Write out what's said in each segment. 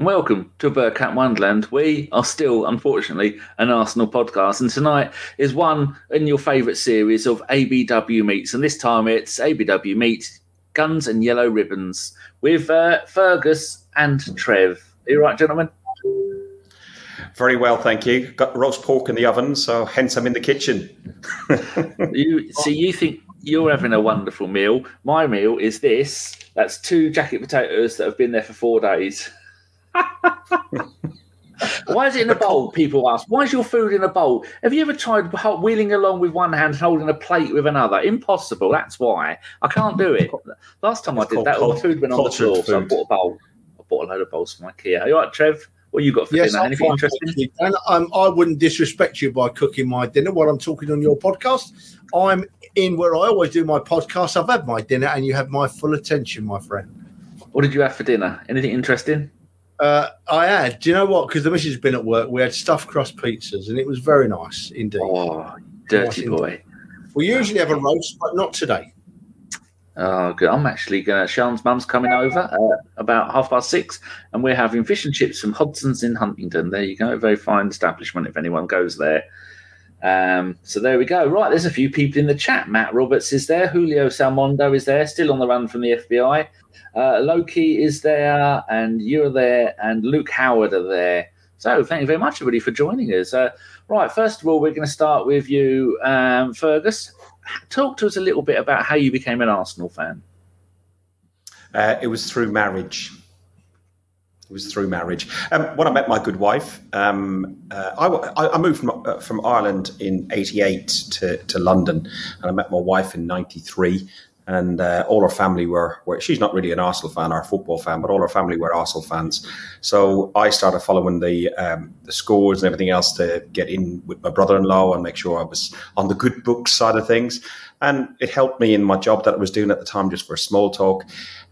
Welcome to Bergkamp Wonderland. We are still, unfortunately, an Arsenal podcast, and tonight is one in your favourite series of ABW meets, and this time it's ABW meets Guns and Yellow Ribbons with uh, Fergus and Trev. Are you right, gentlemen? Very well, thank you. Got roast pork in the oven, so hence I'm in the kitchen. you see, you think you're having a wonderful meal. My meal is this that's two jacket potatoes that have been there for four days. Why is it in a bowl? People ask. Why is your food in a bowl? Have you ever tried wheeling along with one hand and holding a plate with another? Impossible. That's why I can't do it. Last time it's I did that, all the food went on the floor, food. so I bought a bowl. I bought a load of bowls from IKEA. Are you right, Trev? What you got for yes, dinner? Anything I'm interesting? And um, I wouldn't disrespect you by cooking my dinner while I'm talking on your podcast. I'm in where I always do my podcast. I've had my dinner, and you have my full attention, my friend. What did you have for dinner? Anything interesting? Uh, I had. Do you know what? Because the missus has been at work. We had stuffed crust pizzas, and it was very nice indeed. Oh, dirty nice boy! Indeed. We usually have a roast, but not today. Oh, good. I'm actually going to. Sean's mum's coming over uh, about half past six, and we're having fish and chips from Hodson's in Huntingdon. There you go. A very fine establishment if anyone goes there. Um, so there we go. Right, there's a few people in the chat. Matt Roberts is there. Julio Salmondo is there, still on the run from the FBI. Uh, Loki is there, and you're there, and Luke Howard are there. So thank you very much, everybody, for joining us. Uh, right, first of all, we're going to start with you, um, Fergus. Talk to us a little bit about how you became an Arsenal fan. Uh, it was through marriage. It was through marriage. Um, when I met my good wife, um, uh, I, I, moved from, uh, from Ireland in '88 to, to London, and I met my wife in '93 and uh, all her family were, were, she's not really an Arsenal fan or a football fan, but all her family were Arsenal fans. So I started following the um, the scores and everything else to get in with my brother-in-law and make sure I was on the good books side of things. And it helped me in my job that I was doing at the time just for small talk.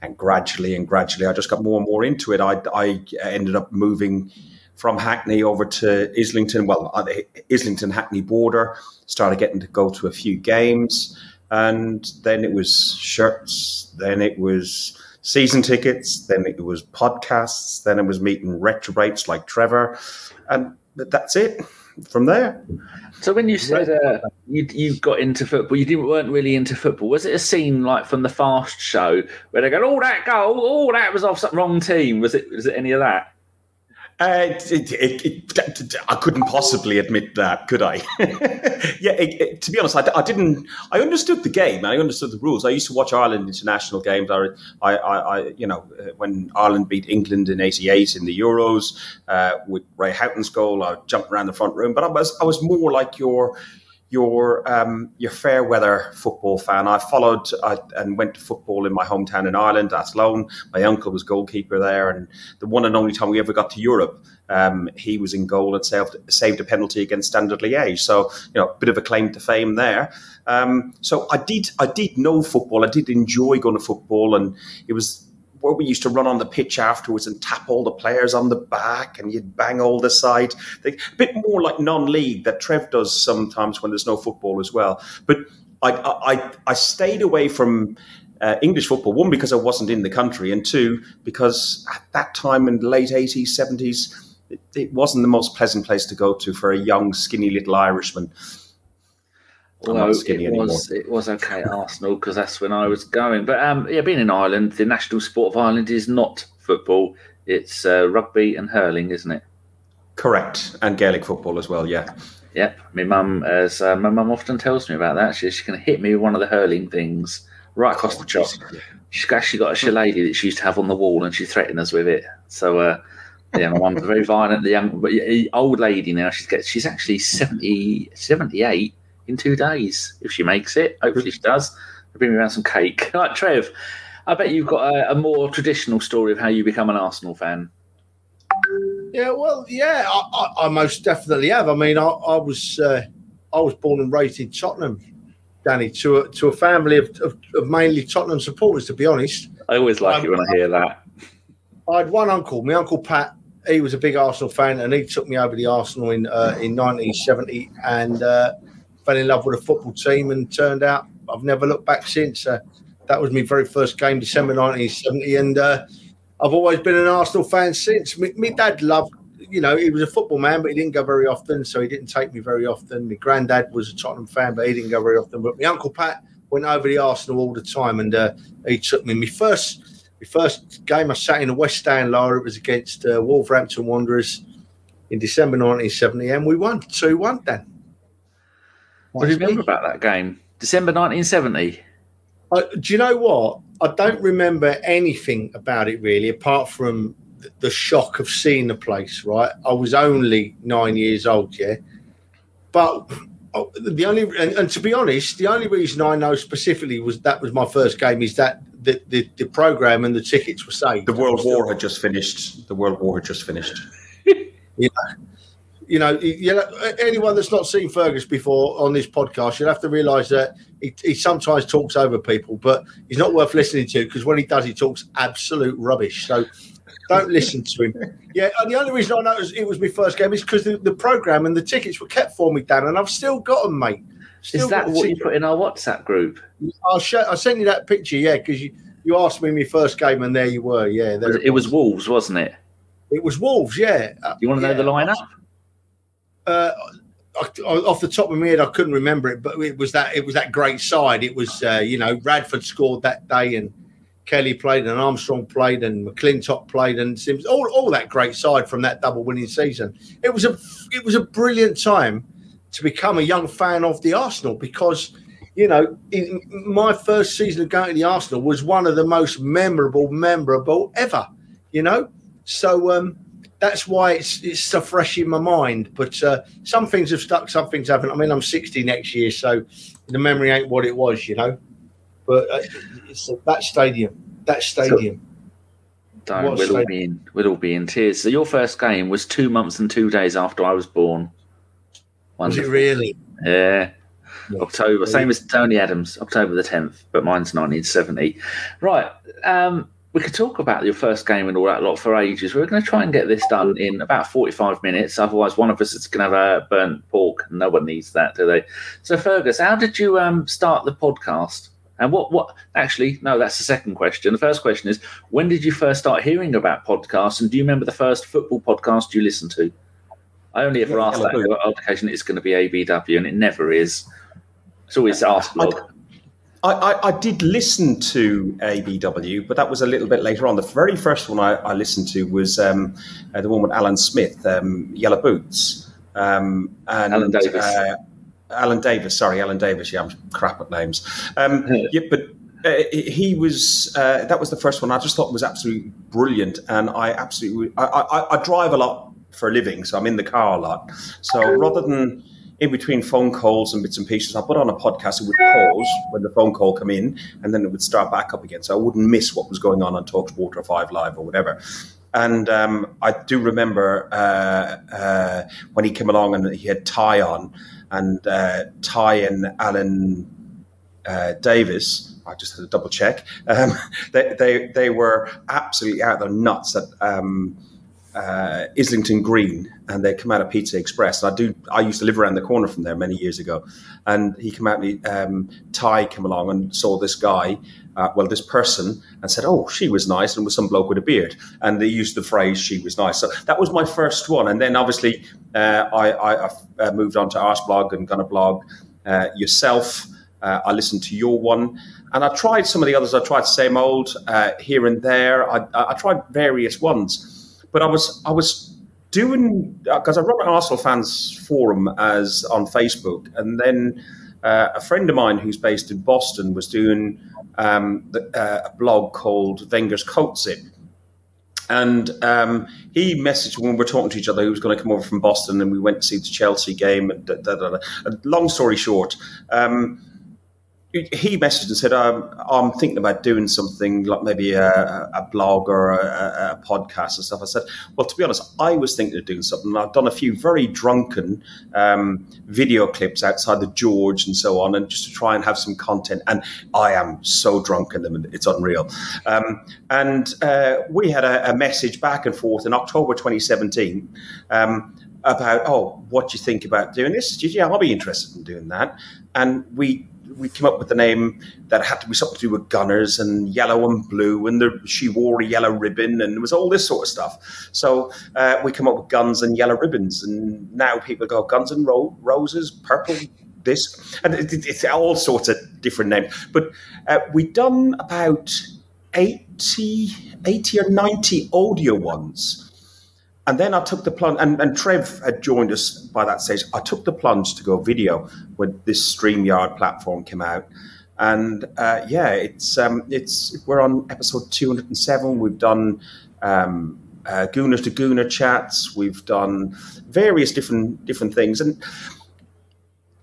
And gradually and gradually, I just got more and more into it. I, I ended up moving from Hackney over to Islington, well, the Islington Hackney border, started getting to go to a few games and then it was shirts, then it was season tickets, then it was podcasts, then it was meeting retrobates like Trevor, and that's it from there. So when you said uh, you you got into football, you didn't weren't really into football. Was it a scene like from the Fast Show where they go, "Oh, that goal, oh, that was off some wrong team"? Was it was it any of that? Uh, it, it, it, I couldn't possibly admit that, could I? yeah, to be honest, I, I, didn't. I understood the game. I understood the rules. I used to watch Ireland international games. I, I, I you know, uh, when Ireland beat England in '88 in the Euros uh, with Ray Houghton's goal, I jumped around the front room. But I was, I was more like your your um, your fair weather football fan. I followed I, and went to football in my hometown in Ireland, Athlone. My uncle was goalkeeper there, and the one and only time we ever got to Europe, um, he was in goal and saved, saved a penalty against Standard Liège. So you know, a bit of a claim to fame there. Um, so I did I did know football. I did enjoy going to football, and it was where we used to run on the pitch afterwards and tap all the players on the back and you'd bang all the side. A bit more like non-league that Trev does sometimes when there's no football as well. But I, I, I stayed away from uh, English football, one, because I wasn't in the country, and two, because at that time in the late 80s, 70s, it, it wasn't the most pleasant place to go to for a young, skinny little Irishman. Although it was it was okay at Arsenal because that's when I was going. But um, yeah, being in Ireland, the national sport of Ireland is not football; it's uh, rugby and hurling, isn't it? Correct, and Gaelic football as well. Yeah. Yep, my mum, as uh, my mum often tells me about that, she, she's going to hit me with one of the hurling things right across oh, the chop. She's actually got a shillelagh that she used to have on the wall, and she threatened us with it. So, uh, yeah, my mum's a very violent, young, but old lady now. She's get, she's actually 70, 78 in two days if she makes it. Hopefully she does. bring me around some cake. All right, Trev. I bet you've got a, a, more traditional story of how you become an Arsenal fan. Yeah, well, yeah, I, I, I most definitely have. I mean, I, I was uh, I was born and raised in Tottenham, Danny, to a, to a family of, of, of mainly Tottenham supporters. To be honest, I always like um, it when I hear that. I had one uncle, my uncle Pat. He was a big Arsenal fan, and he took me over the Arsenal in uh, in 1970, and uh, fell in love with a football team and turned out I've never looked back since. Uh, that was my very first game, December 1970, and uh, I've always been an Arsenal fan since. My, my dad loved, you know, he was a football man, but he didn't go very often, so he didn't take me very often. My granddad was a Tottenham fan, but he didn't go very often. But my uncle Pat went over the Arsenal all the time, and uh, he took me. My first, my first game I sat in the West Stand Lower. It was against uh, Wolverhampton Wanderers in December 1970, and we won two one. Then. What do you remember about that game? December 1970. Uh, do you know what? I don't remember anything about it really, apart from the shock of seeing the place. Right, I was only nine years old, yeah, but oh, the only and, and, to be honest, the only reason I know specifically was that was my first game. Is that the the, the program and the tickets were saved. The World War had just finished. The World War had just finished. you know, you know, anyone that's not seen Fergus before on this podcast, you'll have to realise that he, he, sometimes talks over people, but he's not worth listening to because when he does, he talks absolute rubbish. So don't listen to him. Yeah, and the only reason I know it was, my first game is because the, the program and the tickets were kept for me, Dan, and I've still got them, mate. Still is that what you put in our WhatsApp group? I'll show. I sent you that picture, yeah, because you, you asked me my first game, and there you were. Yeah, it was, it was Wolves, wasn't it? It was Wolves, yeah. You want to yeah. know the lineup? Uh, off the top of my head, I couldn't remember it, but it was that it was that great side. It was uh, you know Radford scored that day, and Kelly played, and Armstrong played, and McClintock played, and Sims all, all that great side from that double winning season. It was a it was a brilliant time to become a young fan of the Arsenal because you know in my first season of going to the Arsenal was one of the most memorable memorable ever. You know, so um, that's why it's it's so fresh in my mind. But uh, some things have stuck, some things haven't. I mean, I'm 60 next year, so the memory ain't what it was, you know. But uh, it's that stadium, that stadium. So, we'll stadium? all be in, we'll all be in tears. So your first game was two months and two days after I was born. Wonderful. Was it really? Yeah. yeah. October, same as Tony Adams, October the 10th, but mine's 1970. Right. Um, we could talk about your first game and all that lot for ages. We're going to try and get this done in about 45 minutes. Otherwise, one of us is going to have a burnt pork. No one needs that, do they? So, Fergus, how did you um, start the podcast? And what, what, actually, no, that's the second question. The first question is when did you first start hearing about podcasts? And do you remember the first football podcast you listened to? I only ever yeah, ask that on occasion it's going to be ABW, and it never is. It's always asked. I, I, I, did listen to ABW, but that was a little bit later on. The very first one I, I listened to was um, uh, the one with Alan Smith, um, Yellow Boots. Um, and, Alan Davis. Uh, Alan Davies, sorry, Alan Davis. Yeah, I'm crap at names. Um, yeah, but uh, he was uh, that was the first one. I just thought was absolutely brilliant, and I absolutely I, I, I drive a lot for a living, so I'm in the car a lot. So rather than in between phone calls and bits and pieces, I put on a podcast. It would pause when the phone call come in, and then it would start back up again. So I wouldn't miss what was going on on Talksport or Five Live or whatever. And um, I do remember uh, uh, when he came along and he had Ty on, and uh, Ty and Alan uh, Davies. I just had a double check. Um, they, they they were absolutely out of their nuts that. Um, uh, Islington Green, and they come out of Pizza Express. I do. I used to live around the corner from there many years ago, and he came out. And um, Ty came along and saw this guy, uh, well, this person, and said, "Oh, she was nice," and was some bloke with a beard. And they used the phrase "she was nice." So that was my first one, and then obviously uh, I, I, uh, moved on to Arsblog and Gunner Blog. Uh, yourself, uh, I listened to your one. And I tried some of the others. I tried same old here and there. I, I tried various ones but I was I was doing because uh, I run an Arsenal fans forum as on Facebook, and then uh, a friend of mine who's based in Boston was doing um, the, uh, a blog called Wenger's Coat Zip. And um, he messaged when we were talking to each other, he was going to come over from Boston, and we went to see the Chelsea game. And da, da, da, long story short, um, he messaged and said, um, "I'm thinking about doing something like maybe a, a blog or a, a, podcast and stuff." I said, "Well, to be honest, I was thinking of doing something. I've done a few very drunken um, video clips outside the George and so on, and just to try and have some content. And I am so drunk in them, it's unreal." Um, and uh, we had a, a, message back and forth in October 2017 um, about, "Oh, what do you think about doing this?" Yeah, I'll be interested in doing that. And we we came up with the name that had to be something to do with gunners and yellow and blue, and the, she wore a yellow ribbon, and it was all this sort of stuff. So uh, we come up with guns and yellow ribbons, and now people go guns and ro- roses, purple. This and it, it's all sorts of different names, but uh, we've done about 80, 80 or 90 audio ones and then I took the plunge, and, and, Trev had joined us by that stage. I took the plunge to go video when this StreamYard platform came out. And uh, yeah, it's um, it's we're on episode 207. We've done um, uh, Gooner to Gooner chats. We've done various different different things. And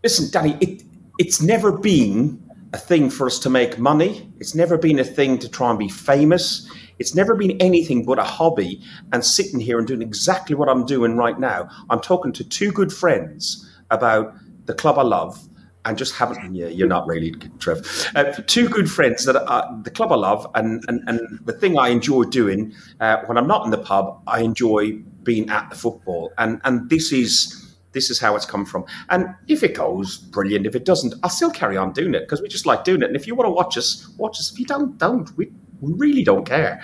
listen, Danny, it, it's never been a thing for us to make money. It's never been a thing to try and be famous. It's never been anything but a hobby and sitting here and doing exactly what I'm doing right now. I'm talking to two good friends about the club I love and just haven't. Yeah, you're not really, Trev. Uh, two good friends that are the club I love, and and, and the thing I enjoy doing uh, when I'm not in the pub, I enjoy being at the football, and and this is. This is how it's come from. And if it goes, brilliant. If it doesn't, I'll still carry on doing it because we just like doing it. And if you want to watch us, watch us. If you don't, don't. We, we really don't care.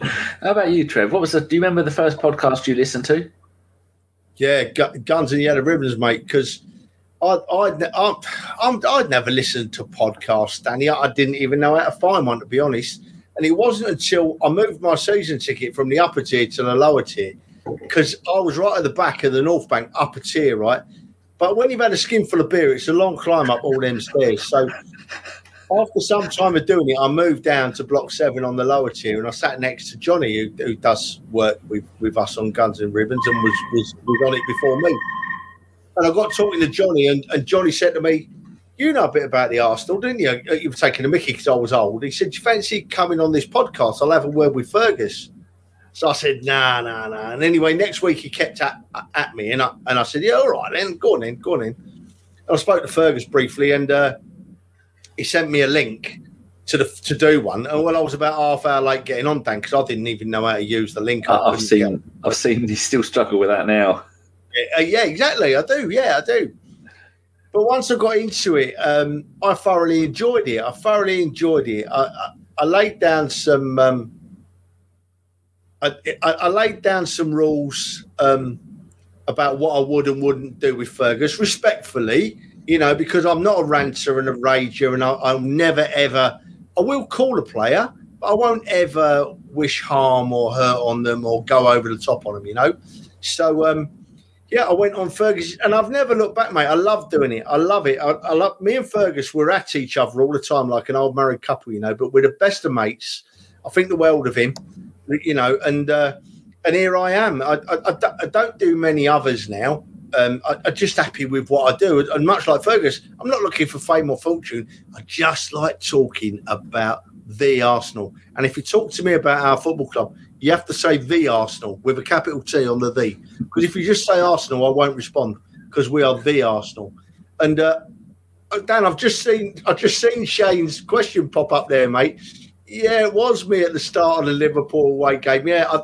How about you, Trev? What was the? Do you remember the first podcast you listened to? Yeah, Guns and the Yellow Ribbons, mate. Because I'd, I'd, I'd, I'd never listened to podcasts, Danny. I didn't even know how to find one, to be honest. And it wasn't until I moved my season ticket from the upper tier to the lower tier, because I was right at the back of the North Bank upper tier, right. But when you've had a skinful of beer, it's a long climb up all them stairs. So after some time of doing it, I moved down to block seven on the lower tier, and I sat next to Johnny, who, who does work with, with us on Guns and Ribbons, and was, was was on it before me. And I got talking to Johnny, and, and Johnny said to me, "You know a bit about the Arsenal, didn't you? You were taking a Mickey because I was old." He said, "You fancy coming on this podcast? I'll have a word with Fergus." So I said, "Nah, nah, nah." And anyway, next week he kept at, at me, and I and I said, "Yeah, all right, then, go on in, go on in." I spoke to Fergus briefly, and. Uh, he sent me a link to the to do one. And well, I was about half hour late getting on, Dan, because I didn't even know how to use the link. I have seen, get... I've seen you still struggle with that now. Yeah, uh, yeah, exactly. I do. Yeah, I do. But once I got into it, um, I thoroughly enjoyed it. I thoroughly enjoyed it. I, I, I laid down some. Um, I, I, laid down some rules um, about what I would and wouldn't do with Fergus, respectfully you know, because I'm not a ranter and a rager, and I, will never ever. I will call a player, but I won't ever wish harm or hurt on them or go over the top on them. You know, so um, yeah, I went on Fergus, and I've never looked back, mate. I love doing it. I love it. I, I love me and Fergus. We're at each other all the time, like an old married couple, you know. But we're the best of mates. I think the world of him, you know, and uh, and here I am. I, I, I don't do many others now um, I, am just happy with what I do. And much like Fergus, I'm not looking for fame or fortune. I just like talking about the Arsenal. And if you talk to me about our football club, you have to say the Arsenal with a capital T on the the. Because if you just say Arsenal, I won't respond because we are the Arsenal. And uh, Dan, I've just seen I've just seen Shane's question pop up there, mate. Yeah, it was me at the start of the Liverpool away game. Yeah, I,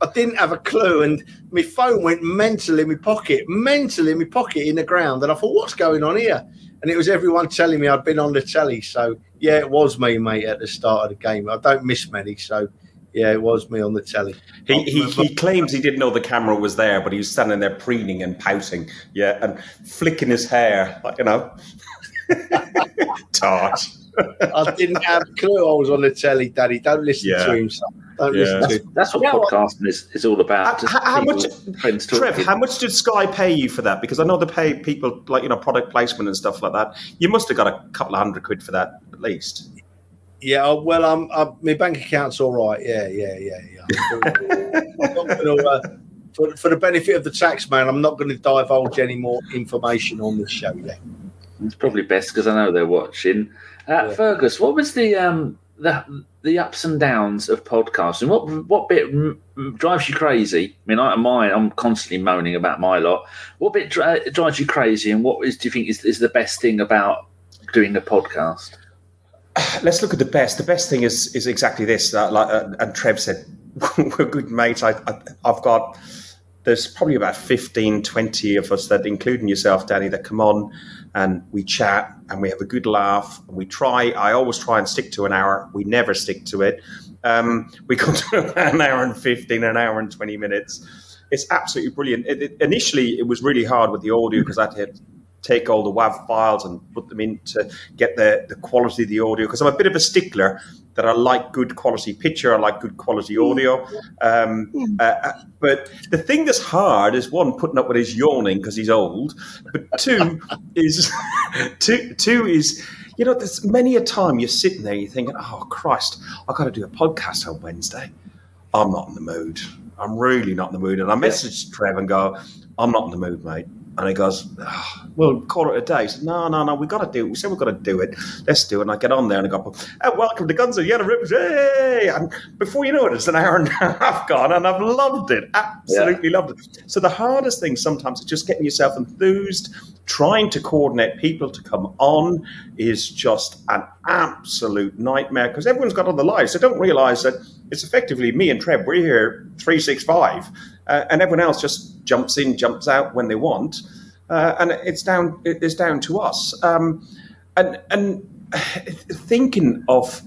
I didn't have a clue, and my phone went mental in my pocket, mental in my pocket in the ground, and I thought, "What's going on here?" And it was everyone telling me I'd been on the telly. So yeah, it was me, mate, at the start of the game. I don't miss many, so yeah, it was me on the telly. He, he, he, claims he didn't know the camera was there, but he was standing there preening and pouting, yeah, and flicking his hair, you know. Tart. I didn't have a clue I was on the telly, Daddy. Don't listen yeah. to him. Son. Don't yeah. that's. That's what yeah, podcasting is, is all about. How, how much, Trev, how much did Sky pay you for that? Because I know they pay people like you know product placement and stuff like that. You must have got a couple of hundred quid for that at least. Yeah, uh, well, um, uh, my bank account's all right. Yeah, yeah, yeah, yeah. gonna, uh, for, for the benefit of the tax man, I'm not going to divulge any more information on this show yet. It's probably best because I know they're watching. Uh, yeah. Fergus, what was the um the the ups and downs of podcasting? What what bit drives you crazy? I mean, I mine, I'm constantly moaning about my lot. What bit drives you crazy, and what is do you think is is the best thing about doing a podcast? Let's look at the best. The best thing is is exactly this. Uh, like uh, and Trev said, we're good mates. I, I, I've got there's probably about 15, 20 of us that, including yourself, Danny, that come on and we chat and we have a good laugh. And we try, I always try and stick to an hour. We never stick to it. Um, we got to an hour and 15, an hour and 20 minutes. It's absolutely brilliant. It, it, initially, it was really hard with the audio because I had take all the WAV files and put them in to get the, the quality of the audio because I'm a bit of a stickler that I like good quality picture, I like good quality audio. Um, uh, uh, but the thing that's hard is one putting up with his yawning because he's old, but two is two two is you know there's many a time you're sitting there you're thinking oh Christ I've got to do a podcast on Wednesday. I'm not in the mood. I'm really not in the mood, and I message Trev and go, I'm not in the mood, mate. And he goes, oh, "Well, call it a day." He Said, "No, no, no. We got to do it. We said we've got to do it. Let's do it." And I get on there and I go, oh, "Welcome to Guns of Yellow Ribbons!" Hey! And before you know it, it's an hour and a half gone, and I've loved it. Absolutely yeah. loved it. So the hardest thing sometimes is just getting yourself enthused. Trying to coordinate people to come on is just an absolute nightmare because everyone's got other lives. They don't realise that it's effectively me and Trev. We're here three six five uh, and everyone else just jumps in, jumps out when they want, uh, and it's down it's down to us. Um, and and thinking of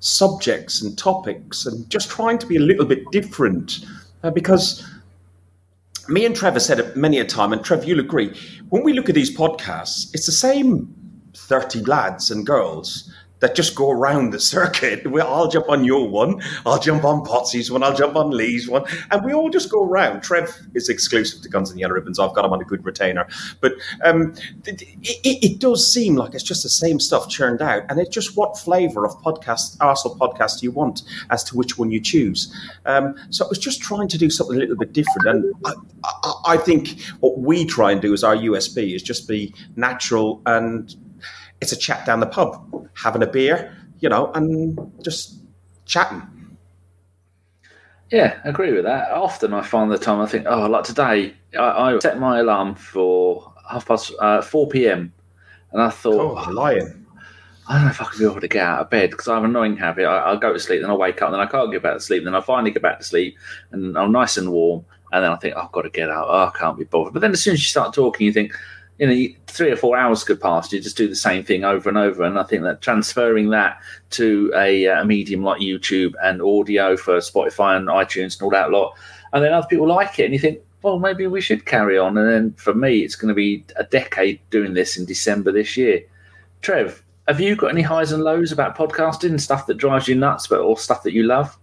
subjects and topics and just trying to be a little bit different uh, because me and Trevor said it many a time, and Trev, you'll agree. When we look at these podcasts, it's the same thirty lads and girls that just go around the circuit. I'll jump on your one, I'll jump on Potsy's one, I'll jump on Lee's one, and we all just go around. Trev is exclusive to Guns and Yellow Ribbons. I've got him on a good retainer, but um, it, it, it, does seem like it's just the same stuff churned out, and it's just what flavour of podcast, Arsenal podcast, you want as to which one you choose. Um, so I was just trying to do something a little bit different, and I, I, I think what we try and do as our USB is just be natural and it's a chat down the pub, having a beer, you know, and just chatting. Yeah, I agree with that. Often I find the time I think, oh, like today, I, I set my alarm for half past uh, 4 p.m. And I thought, oh, lying. I don't know if I can be able to get out of bed because I have an annoying habit. I, I go to sleep, then I wake up, then I can't get back to sleep. Then I finally get back to sleep, and I'm nice and warm. And then I think, oh, I've got to get out. Oh, I can't be bothered. But then as soon as you start talking, you think, you know, three or four hours could pass. You just do the same thing over and over. And I think that transferring that to a, uh, a medium like YouTube and audio for Spotify and iTunes and all that lot, and then other people like it, and you think, well, maybe we should carry on. And then for me, it's going to be a decade doing this in December this year. Trev, have you got any highs and lows about podcasting, stuff that drives you nuts, but or stuff that you love?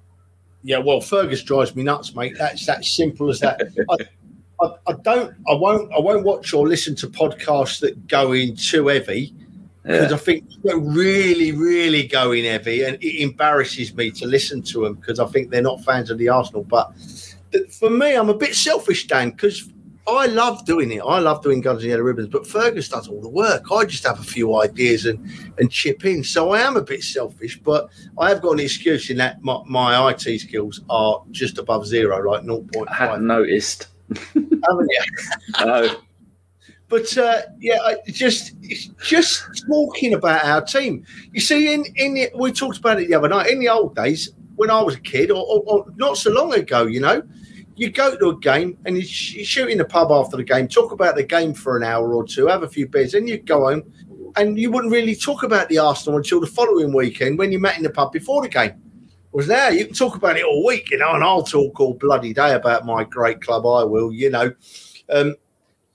Yeah, well, Fergus drives me nuts, mate. That's that simple as that. I, I, I, don't, I won't, I won't watch or listen to podcasts that go in too heavy because yeah. I think they're really, really going heavy, and it embarrasses me to listen to them because I think they're not fans of the Arsenal. But for me, I'm a bit selfish, Dan, because I love doing it. I love doing Guns and Yellow Ribbons, but Fergus does all the work. I just have a few ideas and and chip in. So I am a bit selfish, but I have got an excuse in that my, my IT skills are just above zero, like 0.5. I hadn't noticed haven't you? Hello. But uh, yeah, I just just talking about our team. You see, in in the, we talked about it the other night. In the old days, when I was a kid, or, or, or not so long ago, you know, you go to a game and you, you shoot in the pub after the game, talk about the game for an hour or two, have a few beers, and you go home, and you wouldn't really talk about the Arsenal until the following weekend when you met in the pub before the game was there. You can talk about it all week, you know, and I'll talk all bloody day about my great club. I will, you know. Um,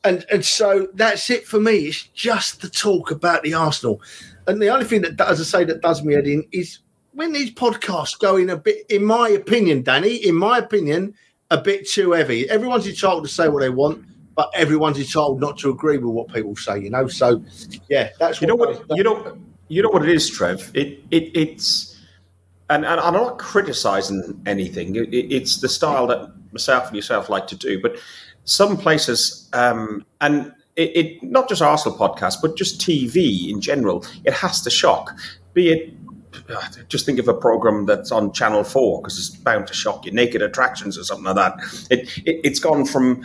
and and so that's it for me. It's just the talk about the Arsenal. And the only thing that, as I say, that does me head in is when these podcasts go in a bit, in my opinion, Danny, in my opinion, a bit too heavy. Everyone's entitled to say what they want, but everyone's entitled not to agree with what people say. You know, so yeah, that's you know what you know. You know what it is, Trev. It it it's and, and I'm not criticizing anything. It, it's the style that myself and yourself like to do. But some places, um, and it, it, not just Arsenal podcasts, but just TV in general, it has to shock. Be it just think of a program that's on Channel Four because it's bound to shock you. Naked Attractions or something like that. It, it has gone from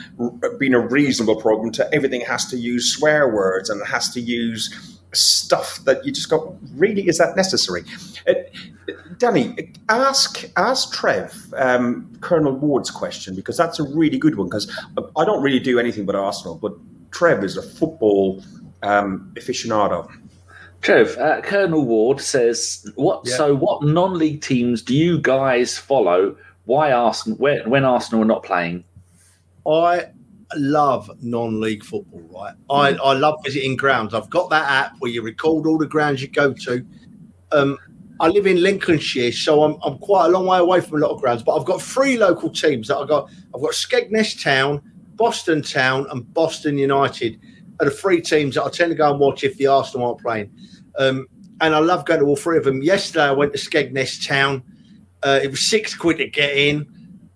being a reasonable program to everything has to use swear words and it has to use stuff that you just go, really, is that necessary? It, Danny, ask ask Trev um, Colonel Ward's question because that's a really good one. Because I don't really do anything but Arsenal, but Trev is a football um, aficionado. Trev, uh, Colonel Ward says, "What? Yeah. So, what non-league teams do you guys follow? Why Arsenal? When, when Arsenal are not playing? I love non-league football. Right, I, I love visiting grounds. I've got that app where you record all the grounds you go to. Um, I live in Lincolnshire, so I'm, I'm quite a long way away from a lot of grounds. But I've got three local teams that I've got. I've got Skegness Town, Boston Town, and Boston United are the three teams that I tend to go and watch if the Arsenal aren't playing. Um, and I love going to all three of them. Yesterday I went to Skegness Town. Uh, it was six quid to get in.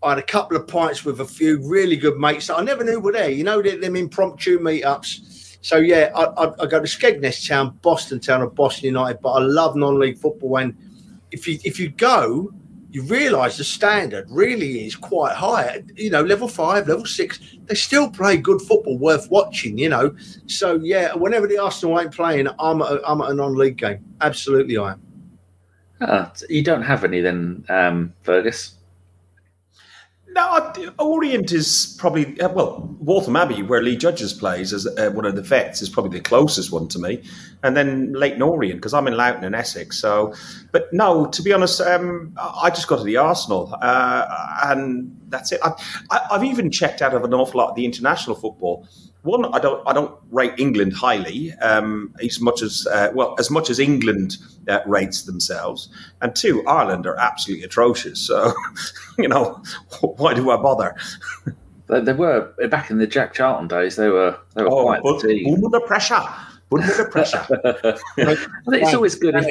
I had a couple of pints with a few really good mates that I never knew were there. You know, them impromptu meetups. So yeah, I, I, I go to Skegness Town, Boston Town, and Boston United. But I love non-league football, and if you if you go, you realise the standard really is quite high. You know, level five, level six, they still play good football worth watching. You know, so yeah, whenever the Arsenal ain't playing, I'm at a, I'm at a non-league game. Absolutely, I am. Ah, you don't have any then, um, Fergus. No, Orient is probably uh, well Waltham Abbey, where Lee Judges plays as uh, one of the vets, is probably the closest one to me, and then Leyton Orient because I'm in Loughton in Essex. So, but no, to be honest, um, I just got to the Arsenal, uh, and that's it. I, I've even checked out of an awful lot of the international football. One, I don't, I don't rate England highly, um, as much as uh, well as much as England uh, rates themselves, and two, Ireland are absolutely atrocious. So, you know, why do I bother? They, they were back in the Jack Charlton days. They were they were Oh, quite but the team. under pressure, under pressure. I think it's always good. If,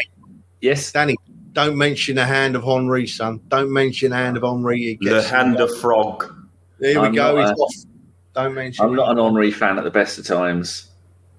yes, Danny, don't mention the hand of Henri, son. Don't mention the hand of Henri. He the gets- hand of frog. There we I'm go. not He's off. Don't mention. I'm not an Henri fan at the best of times.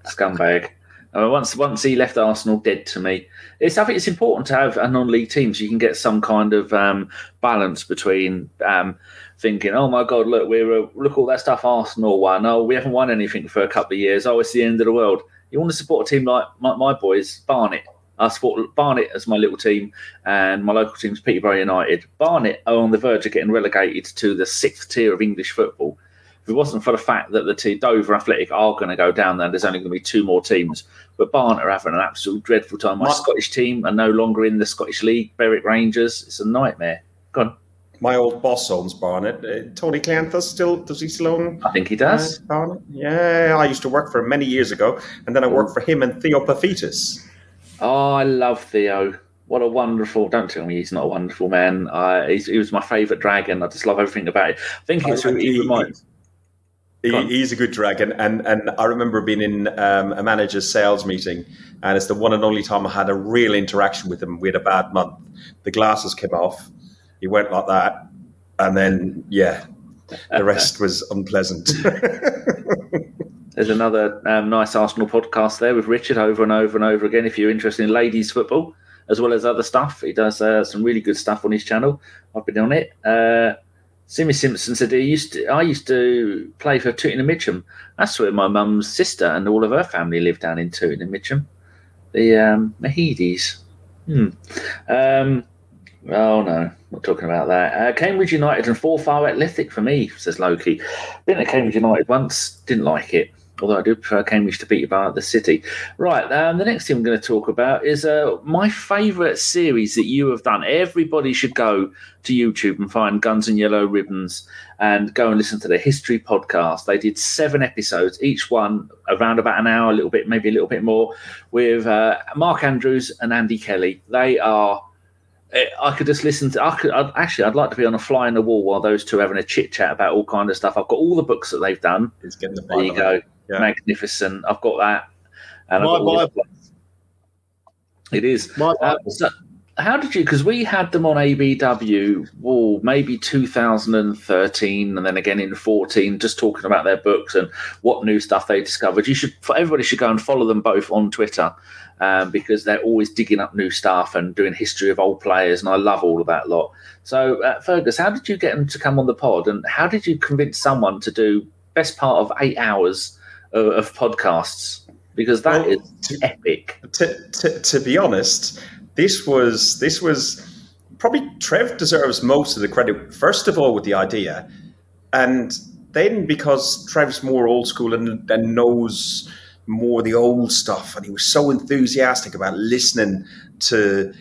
Scumbag. Mean, once once he left Arsenal, dead to me. It's I think it's important to have a non-league team so you can get some kind of um, balance between um, thinking, oh my god, look, we're uh, look all that stuff Arsenal won. Oh, we haven't won anything for a couple of years. Oh, it's the end of the world. You want to support a team like my, my boys, Barnet. I support Barnet as my little team, and my local team's Peterborough United. Barnet are on the verge of getting relegated to the sixth tier of English football. If it wasn't for the fact that the team, Dover Athletic are going to go down there, there's only going to be two more teams. But Barnet are having an absolute dreadful time. My My- Scottish team are no longer in the Scottish League. Berwick Rangers, it's a nightmare. Go on. My old boss owns Barnet. Uh, Tony Kleanthous still does he still own I think he does. uh, Barnet? Yeah, I used to work for him many years ago, and then I worked for him and Theo Paphitis. Oh, I love Theo. What a wonderful! Don't tell me he's not a wonderful man. Uh, he's, he was my favourite dragon. I just love everything about it. I think it's I- he, he- reminds. He, he's a good dragon, and and I remember being in um, a manager's sales meeting, and it's the one and only time I had a real interaction with him. We had a bad month. The glasses came off. He went like that, and then yeah, the rest was unpleasant. There's another um, nice Arsenal podcast there with Richard over and over and over again. If you're interested in ladies football as well as other stuff, he does uh, some really good stuff on his channel. I've been on it. Uh, Simmy Simpson said he used to, I used to play for Tooting and Mitcham. That's where my mum's sister and all of her family lived down in Tooting and Mitcham. The um, Mahidis. Hmm. Um, oh no, not talking about that. Uh, Cambridge United and Forfar Athletic for me, says Loki. Been at Cambridge United once, didn't like it. Although I do prefer Cambridge to Peterborough, the city. Right, um, the next thing I'm going to talk about is uh, my favourite series that you have done. Everybody should go to YouTube and find Guns and Yellow Ribbons and go and listen to the History podcast. They did seven episodes, each one around about an hour, a little bit, maybe a little bit more, with uh, Mark Andrews and Andy Kelly. They are eh, I could just listen to. I could I'd, actually. I'd like to be on a fly in the wall while those two are having a chit chat about all kind of stuff. I've got all the books that they've done. He's getting the There you go, Yeah. magnificent. I've got that. And My Bible. It is. My Uh, so how did you? Because we had them on ABW, oh, maybe 2013, and then again in 14, just talking about their books and what new stuff they discovered. You should, everybody should go and follow them both on Twitter um, because they're always digging up new stuff and doing history of old players, and I love all of that lot. So, uh, Fergus, how did you get them to come on the pod, and how did you convince someone to do best part of eight hours of, of podcasts? Because that is Well, to- epic. to, to, to be honest, this was this was probably Trev deserves most of the credit. First of all, with the idea, and then because Trev's more old school and, and knows more the old stuff, and he was so enthusiastic about listening to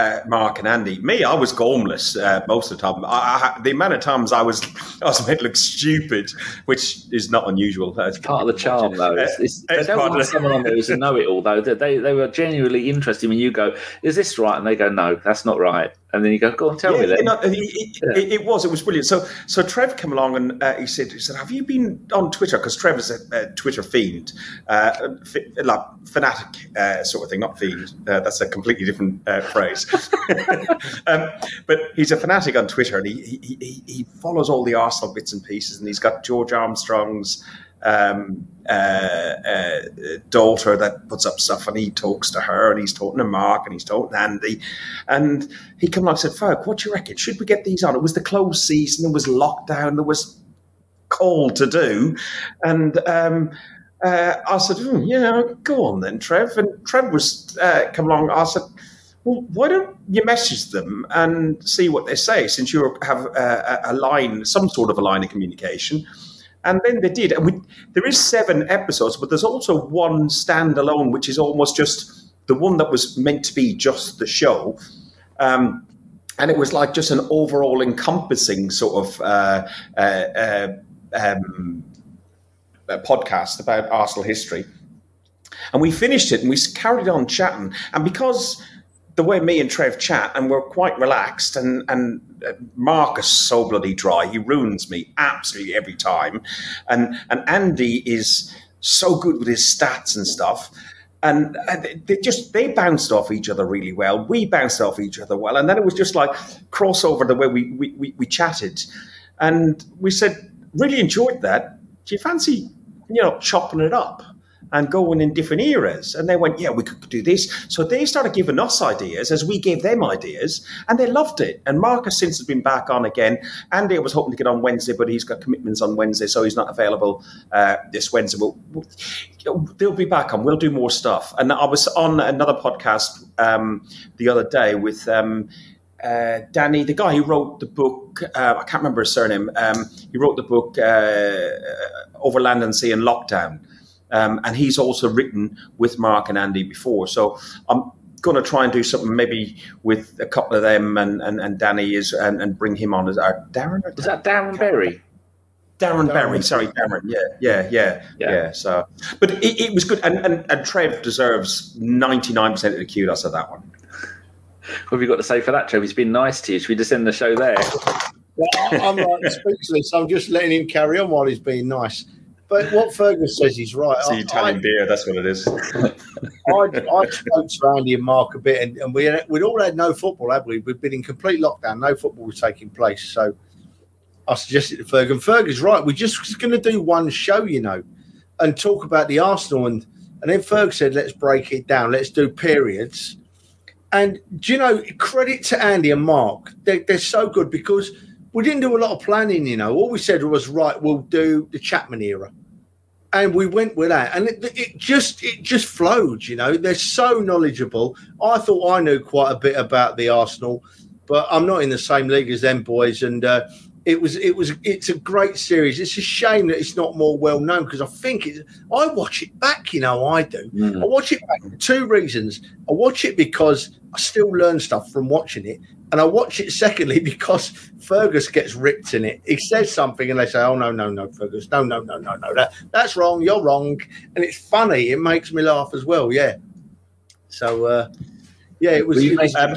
uh, Mark and Andy. Me, I was gormless uh, most of the time. I, I, the amount of times I was I was made look stupid, which is not unusual. It's part of the charm, though. It's, it's, it's they don't want someone on there who's a know-it-all, though. They they were genuinely interested when you go, "Is this right?" and they go, "No, that's not right." And then you go, go on, tell yeah, me then. You know, it, yeah. it, it, was, it was brilliant. So, so Trev came along and uh, he said, he said, have you been on Twitter? Because Trev is a, a Twitter fiend, uh, like fanatic uh, sort of thing, not fiend. Uh, that's a completely different uh, phrase. um, but he's a fanatic on Twitter and he, he, he follows all the Arsenal bits and pieces and he's got George Armstrong's um, uh, uh, daughter that puts up stuff and he talks to her and he's talking to Mark and he's talking to Andy. And he came along and said, Folk, what do you reckon? Should we get these on? It was the closed season, there was lockdown, there was call to do. And um, uh, I said, mm, yeah, go on then, Trev. And Trev was uh, come along. I said, well, why don't you message them and see what they say since you have a, a line, some sort of a line of communication? And then they did. And we, there is seven episodes, but there's also one standalone, which is almost just the one that was meant to be just the show. Um, and it was like just an overall encompassing sort of uh, uh, uh, um, podcast about Arsenal history. And we finished it and we carried on chatting. And because the way me and Trev chat, and we're quite relaxed. And and uh, Marcus so bloody dry. He ruins me absolutely every time. And and Andy is so good with his stats and stuff. And they just they bounced off each other really well. We bounced off each other well, and then it was just like crossover the way we we, we, we chatted, and we said really enjoyed that. Do you fancy you know chopping it up? And going in different eras. And they went, yeah, we could do this. So they started giving us ideas as we gave them ideas, and they loved it. And Marcus since has been back on again. Andy was hoping to get on Wednesday, but he's got commitments on Wednesday, so he's not available uh, this Wednesday. But they'll be back on. We'll do more stuff. And I was on another podcast um, the other day with. Um, uh, Danny, the guy who wrote the book, uh, I can't remember his surname. Um, he wrote the book uh, and Sea in Lockdown, um, and he's also written with Mark and Andy before. So I'm going to try and do something maybe with a couple of them and, and, and Danny is and, and bring him on as our Darren. Is that Darren Berry? Darren, Darren Berry, sorry, Darren. Yeah, yeah, yeah, yeah. yeah. So, but it, it, was good, and, and, and Trev deserves ninety nine percent of the kudos of that one. What have you got to say for that, Trev? He's been nice to you. Should we just end the show there? Well, I'm like speechless. I'm just letting him carry on while he's being nice. But what Fergus says he's right. It's the Italian I, beer, that's what it is. I, I spoke to Andy and Mark a bit, and, and we we'd all had no football, have we? We've been in complete lockdown. No football was taking place. So I suggested to Fergus, Fergus, right, we're just going to do one show, you know, and talk about the Arsenal. And, and then Fergus said, let's break it down. Let's do periods. And do you know, credit to Andy and Mark. They're, they're so good because we didn't do a lot of planning, you know. All we said was, right, we'll do the Chapman era and we went with that. And it, it, just it just flowed you know. They're so knowledgeable. I thought i knew quite a bit about the arsenal but i'm not in the same league as them boys. And uh, it was it was it's a great series it's a shame that it's not more well known because i think it. i watch it back you know i do mm. i watch it back for two reasons i watch it because i still learn stuff from watching it and I watch it secondly because Fergus gets ripped in it. He says something and they say, "Oh no, no, no, Fergus, no, no, no, no, no, that that's wrong. You're wrong," and it's funny. It makes me laugh as well. Yeah. So uh, yeah, it was. It was um,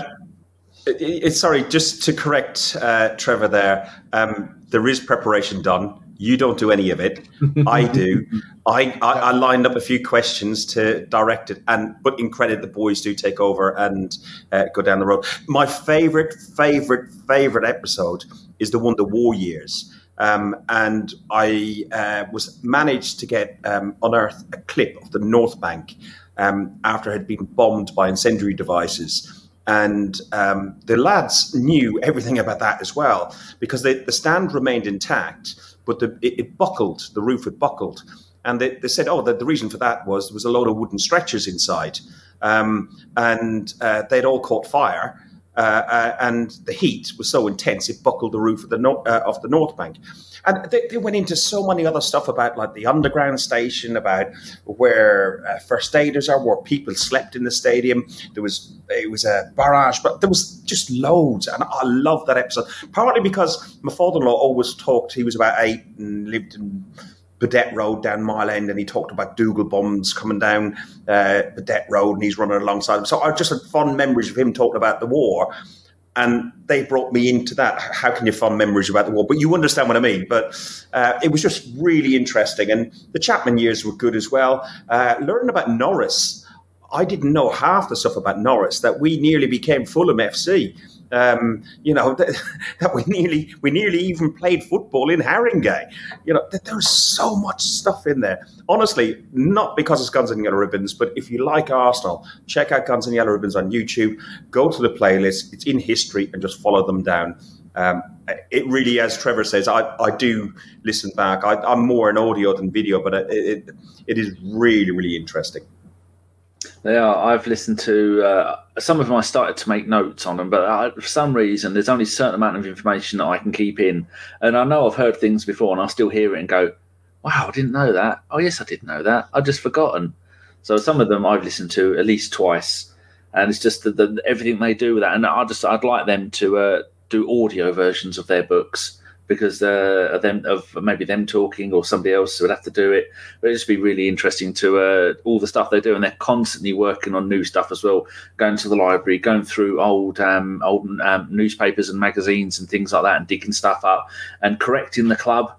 it, it, sorry, just to correct uh, Trevor there. Um, there is preparation done. You don't do any of it. I do. I, I, I, lined up a few questions to direct it, and but in credit, the boys do take over and uh, go down the road. My favorite, favorite, favorite episode is the one the war years. Um, and I uh, was managed to get um, unearth a clip of the North Bank um, after it had been bombed by incendiary devices. And um, the lads knew everything about that as well because they, the stand remained intact but the, it, it, buckled, the roof had buckled. And they, they said, oh, the, the, reason for that was there was a load of wooden stretchers inside. Um, and uh, they'd all caught fire. Uh, uh, and the heat was so intense it buckled the roof of the no- uh, of the North Bank. And they, they, went into so many other stuff about like the underground station, about where uh, first aiders are, where people slept in the stadium. There was it was a barrage, but there was just loads, and I love that episode. Partly because my father-in-law always talked. He was about eight and lived in Burdett Road down Mile End, and he talked about Dougal bombs coming down uh, Road, and he's running alongside. So I just had fond memories of him talking about the war, and they brought me into that. How can you fond memories about the war? But you understand what I mean. But uh, it was just really interesting, and the Chapman years were good as well. Uh, learning about Norris, I didn't know half the stuff about Norris that we nearly became Fulham FC. Um, you know that, that, we nearly we nearly even played football in Haringey. You know that there's so much stuff in there. Honestly, not because it's Guns and Yellow Ribbons, but if you like Arsenal, check out Guns and Yellow Ribbons on YouTube. Go to the playlist; it's in history, and just follow them down. Um, it really, as Trevor says, I, I do listen back. I, am more an audio than video, but it, it, it is really, really interesting. Are. I've listened to uh, some of them. I started to make notes on them, but I, for some reason, there's only a certain amount of information that I can keep in. And I know I've heard things before, and I still hear it and go, "Wow, I didn't know that." Oh, yes, I did know that. I've just forgotten. So some of them I've listened to at least twice, and it's just the, the everything they do with that. And I just I'd like them to uh, do audio versions of their books because uh, of them of maybe them talking or somebody else would have to do it. But it'd just be really interesting to uh, all the stuff they do, and they're constantly working on new stuff as well. Going to the library, going through old um, old um, newspapers and magazines and things like that, and digging stuff up and correcting the club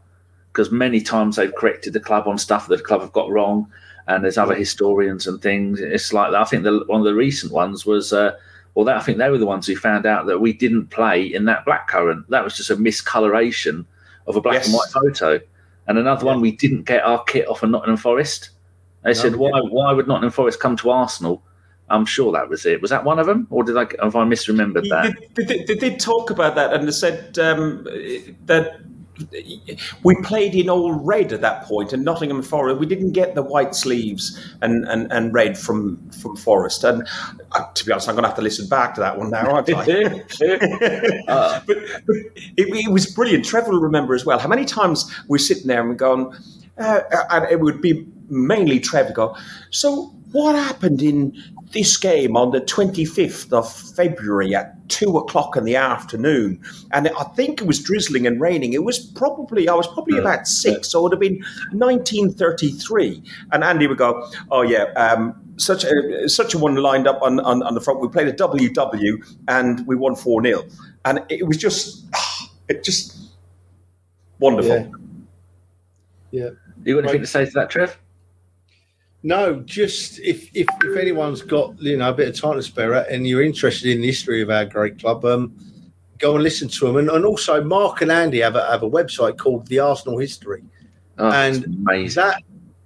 because many times they've corrected the club on stuff that the club have got wrong. And there's other historians and things. It's like I think the, one of the recent ones was. Uh, well, that, I think they were the ones who found out that we didn't play in that black currant. That was just a miscoloration of a black yes. and white photo. And another yeah. one, we didn't get our kit off of Nottingham Forest. They no, said, "Why? Why would Nottingham Forest come to Arsenal?" I'm sure that was it. Was that one of them, or did I? Have I misremembered that? They, they, they did talk about that, and they said um, that we played in all red at that point, and Nottingham Forest. We didn't get the white sleeves and, and, and red from from Forest. And uh, to be honest, I'm going to have to listen back to that one now, aren't I? uh. but, but it, it, was brilliant. Trevor will remember as well how many times we're sitting there and we're going, uh, and it would be mainly Trevor go. So what happened in this game on the 25th of February at two o'clock in the afternoon, and I think it was drizzling and raining. It was probably I was probably about six, so it would have been 1933. And Andy would go, "Oh yeah, um, such a such a one lined up on, on, on the front. We played a WW and we won four 0 and it was just it just wonderful." Yeah. yeah. You got anything to say to that, Trev? No, just if, if, if anyone's got you know a bit of time to spare and you're interested in the history of our great club, um, go and listen to them. And, and also, Mark and Andy have a, have a website called the Arsenal History, oh, and that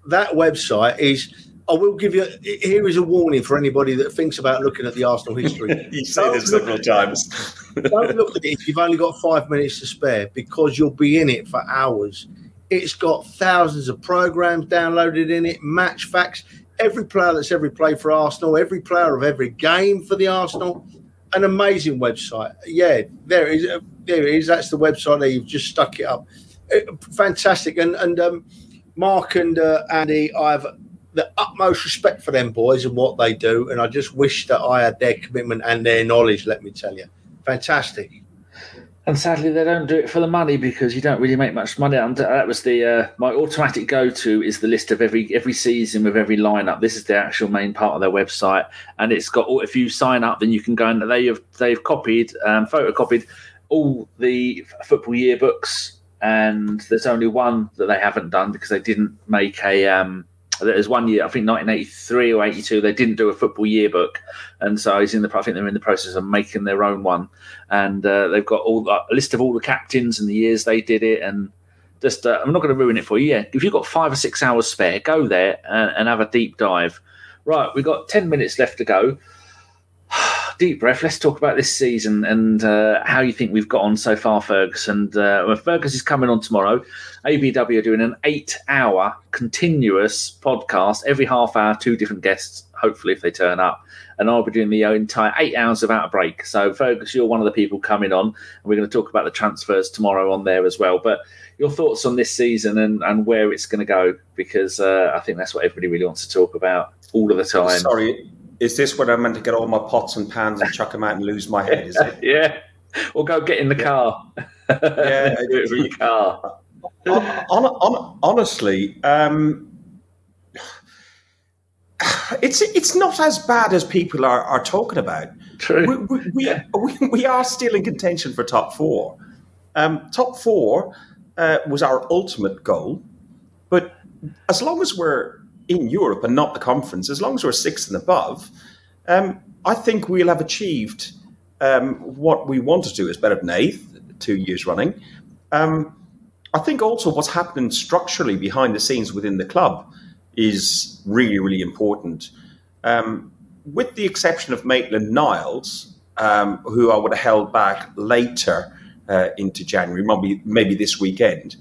that website is. I will give you. Here is a warning for anybody that thinks about looking at the Arsenal history. you say this several times. don't look at it if you've only got five minutes to spare, because you'll be in it for hours it's got thousands of programs downloaded in it, match facts, every player that's ever played for Arsenal, every player of every game for the Arsenal. An amazing website. Yeah, there is. There it is. That's the website there. You've just stuck it up. It, uh, fantastic. And and um, Mark and uh, Andy, I have the utmost respect for them boys and what they do. And I just wish that I had their commitment and their knowledge. Let me tell you, fantastic and sadly they don't do it for the money because you don't really make much money. And that was the uh, my automatic go to is the list of every every season with every lineup. This is the actual main part of their website, and it's got all. If you sign up, then you can go and they have they've copied um, photocopied all the football yearbooks, and there's only one that they haven't done because they didn't make a um, there's one year, I think 1983 or 82, they didn't do a football yearbook, and so he's in the. I think they're in the process of making their own one, and uh, they've got all a list of all the captains and the years they did it, and just uh, I'm not going to ruin it for you. Yeah, if you've got five or six hours spare, go there and, and have a deep dive. Right, we've got ten minutes left to go. deep breath. Let's talk about this season and uh, how you think we've got on so far, Fergus. And uh, well, Fergus is coming on tomorrow. ABW are doing an eight-hour continuous podcast every half hour, two different guests hopefully if they turn up. And I'll be doing the entire eight hours of out of break. So, Fergus, you're one of the people coming on, and we're going to talk about the transfers tomorrow on there as well. But your thoughts on this season and, and where it's going to go, because uh, I think that's what everybody really wants to talk about all of the time. Sorry, is this where I'm meant to get all my pots and pans and chuck them out and lose my head? Is it? yeah. Or go get in the car. Yeah, do from your car. on, on, honestly, um, it's it's not as bad as people are, are talking about. True. We, we, we, we, we are still in contention for top four. Um, top four uh, was our ultimate goal, but as long as we're in Europe and not the conference, as long as we're sixth and above, um, I think we'll have achieved um, what we want to do. Is better than eighth two years running. Um, I think also what's happening structurally behind the scenes within the club is really, really important. Um, with the exception of Maitland Niles, um, who I would have held back later uh, into January, maybe, maybe this weekend,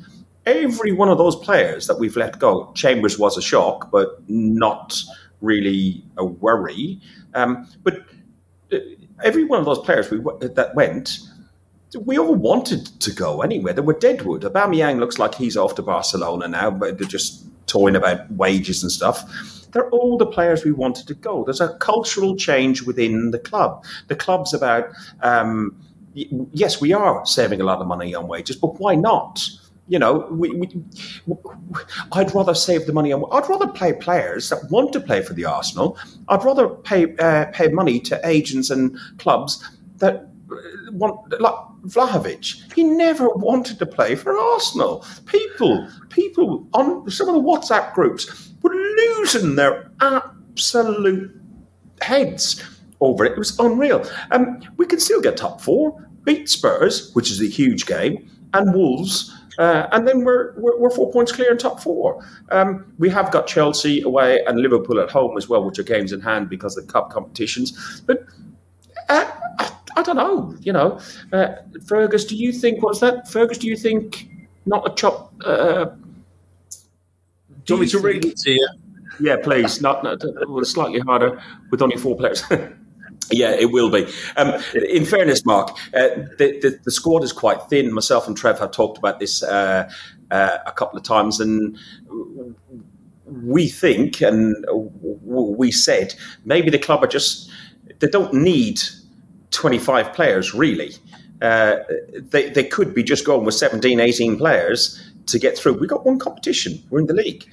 every one of those players that we've let go, Chambers was a shock, but not really a worry. Um, but uh, every one of those players we, that went, we all wanted to go anyway. There were Deadwood. Aubameyang looks like he's off to Barcelona now, but they're just toying about wages and stuff. They're all the players we wanted to go. There's a cultural change within the club. The club's about, um, yes, we are saving a lot of money on wages, but why not? You know, we, we, I'd rather save the money on. I'd rather pay players that want to play for the Arsenal. I'd rather pay uh, pay money to agents and clubs that want like Vlahovic. He never wanted to play for Arsenal. People, people on some of the WhatsApp groups were losing their absolute heads over it. It was unreal. Um, we can still get top four, beat Spurs, which is a huge game, and Wolves. Uh, and then we're, we're, we're, four points clear in top four. Um, we have got Chelsea away and Liverpool at home as well, which are games in hand because of the cup competitions. But uh, I don't know. You know, uh, Fergus, do you think what's that? Fergus, do you think not a chop? Uh, do, you want me to read it to you? Yeah, please. Not, not well, slightly harder with only four players. Yeah, it will be. Um, in fairness, Mark, uh, the, the, the, squad is quite thin. Myself and Trev have talked about this uh, uh, a couple of times, and we think, and we said, maybe the club are just they don't need 25 players, really. Uh, they, they could be just going with 17, 18 players to get through. We've got one competition. We're in the league.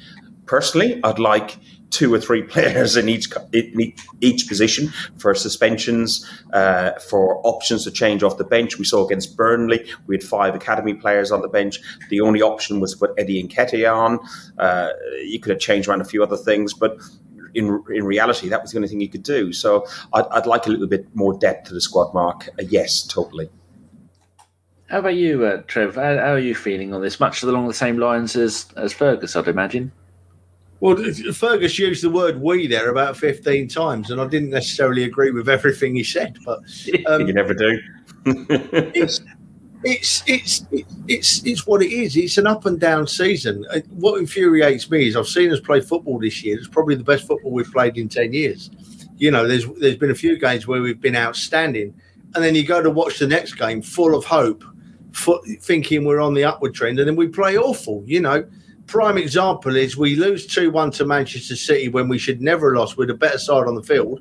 Personally, I'd like two or three players in each in each position for suspensions, uh, for options to change off the bench. We saw against Burnley, we had five academy players on the bench. The only option was to put Eddie Nketiah on. Uh, you could have changed around a few other things, but in in reality, that was the only thing you could do. So I'd, I'd like a little bit more depth to the squad, Mark. Uh, yes, totally. How about you, uh, Trev? How, how, are you feeling on this? Much along the same lines as, as Fergus, I'd imagine. Well, Fergus used the word "we" there about fifteen times, and I didn't necessarily agree with everything he said. But um, you never do. it's, it's it's it's it's what it is. It's an up and down season. Uh, what infuriates me is I've seen us play football this year. It's probably the best football we've played in ten years. You know, there's there's been a few games where we've been outstanding, and then you go to watch the next game full of hope, thinking we're on the upward trend, and then we play awful. You know, prime example is we lose two one to Manchester City when we should never have lost with a better side on the field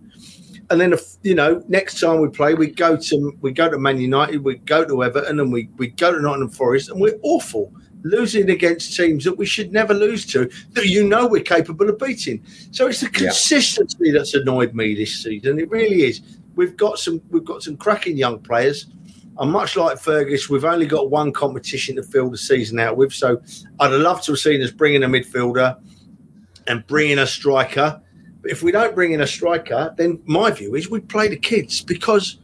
and then if, you know next time we play, we go to we go to Man United, we go to Everton, and we we go to Nottingham Forest, and we're awful losing against teams that we should never lose to that you know we're capable of beating. So it's the consistency yeah. that's annoyed me this season. It really is. We've got some we've got some cracking young players. And much like Fergus, we've only got one competition to fill the season out with. So I'd love to have seen us bring in a midfielder and bring in a striker but if we don't bring in a striker, then my view is we play the kids because